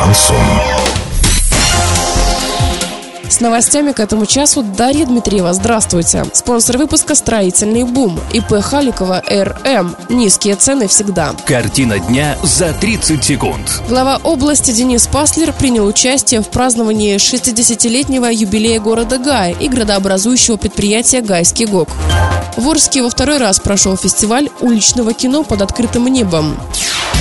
Шансон. С новостями к этому часу Дарья Дмитриева. Здравствуйте. Спонсор выпуска «Строительный бум». ИП Халикова РМ. Низкие цены всегда. Картина дня за 30 секунд. Глава области Денис Паслер принял участие в праздновании 60-летнего юбилея города Гая и градообразующего предприятия «Гайский ГОК». В Орске во второй раз прошел фестиваль уличного кино под открытым небом.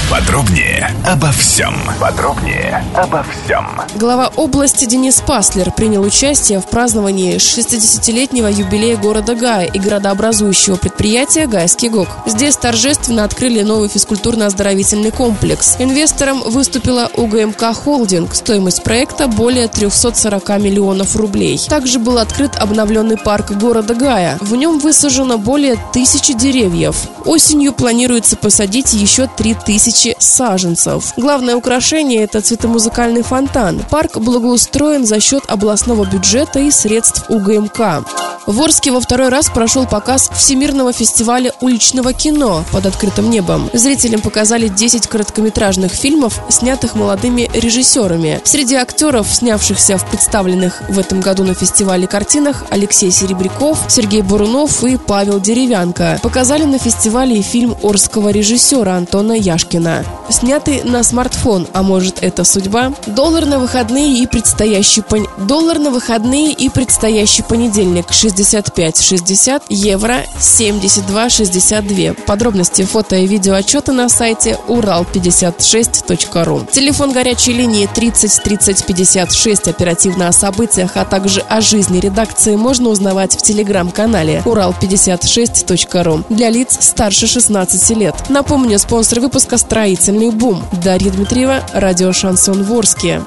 Подробнее обо всем. Подробнее обо всем. Глава области Денис Паслер принял участие в праздновании 60-летнего юбилея города Гая и градообразующего предприятия «Гайский ГОК». Здесь торжественно открыли новый физкультурно-оздоровительный комплекс. Инвестором выступила УГМК «Холдинг». Стоимость проекта более 340 миллионов рублей. Также был открыт обновленный парк города Гая. В нем высажено более тысячи деревьев. Осенью планируется посадить еще 3000 саженцев. Главное украшение – это цветомузыкальный фонтан. Парк благоустроен за счет областного бюджета и средств УГМК. В Орске во второй раз прошел показ Всемирного фестиваля уличного кино под открытым небом. Зрителям показали 10 короткометражных фильмов, снятых молодыми режиссерами. Среди актеров, снявшихся в представленных в этом году на фестивале картинах, Алексей Серебряков, Сергей Бурунов и Павел Деревянко. Показали на фестивале и фильм орского режиссера Антона Яшкина. Снятый на смартфон, а может это судьба? Доллар на выходные и предстоящий пон... Доллар на выходные и предстоящий понедельник 65-60, евро 72-62. Подробности фото и видео отчеты на сайте урал56.ру. Телефон горячей линии 30 30 56. Оперативно о событиях, а также о жизни редакции можно узнавать в телеграм-канале урал56.ру для лиц старше 16 лет. Напомню, спонсор выпуска «Строительный бум». Дарья Дмитриева, радио «Шансон Ворске».